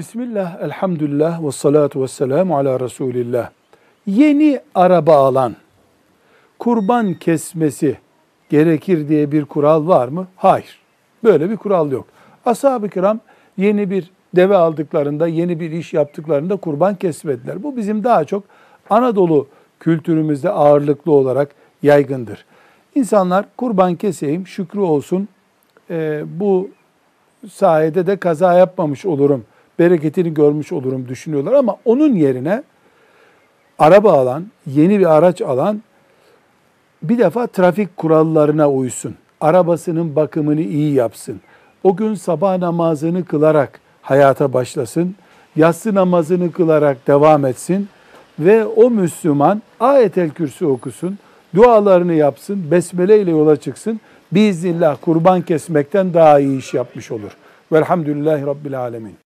Bismillah, elhamdülillah ve salatu ve selamu ala Resulillah. Yeni araba alan kurban kesmesi gerekir diye bir kural var mı? Hayır. Böyle bir kural yok. Ashab-ı kiram yeni bir deve aldıklarında, yeni bir iş yaptıklarında kurban kesmediler. Bu bizim daha çok Anadolu kültürümüzde ağırlıklı olarak yaygındır. İnsanlar kurban keseyim, şükrü olsun, e, bu sayede de kaza yapmamış olurum, bereketini görmüş olurum düşünüyorlar. Ama onun yerine araba alan, yeni bir araç alan bir defa trafik kurallarına uysun. Arabasının bakımını iyi yapsın. O gün sabah namazını kılarak hayata başlasın. Yatsı namazını kılarak devam etsin. Ve o Müslüman ayetel kürsü okusun. Dualarını yapsın. Besmele ile yola çıksın. Biiznillah kurban kesmekten daha iyi iş yapmış olur. Velhamdülillahi Rabbil Alemin.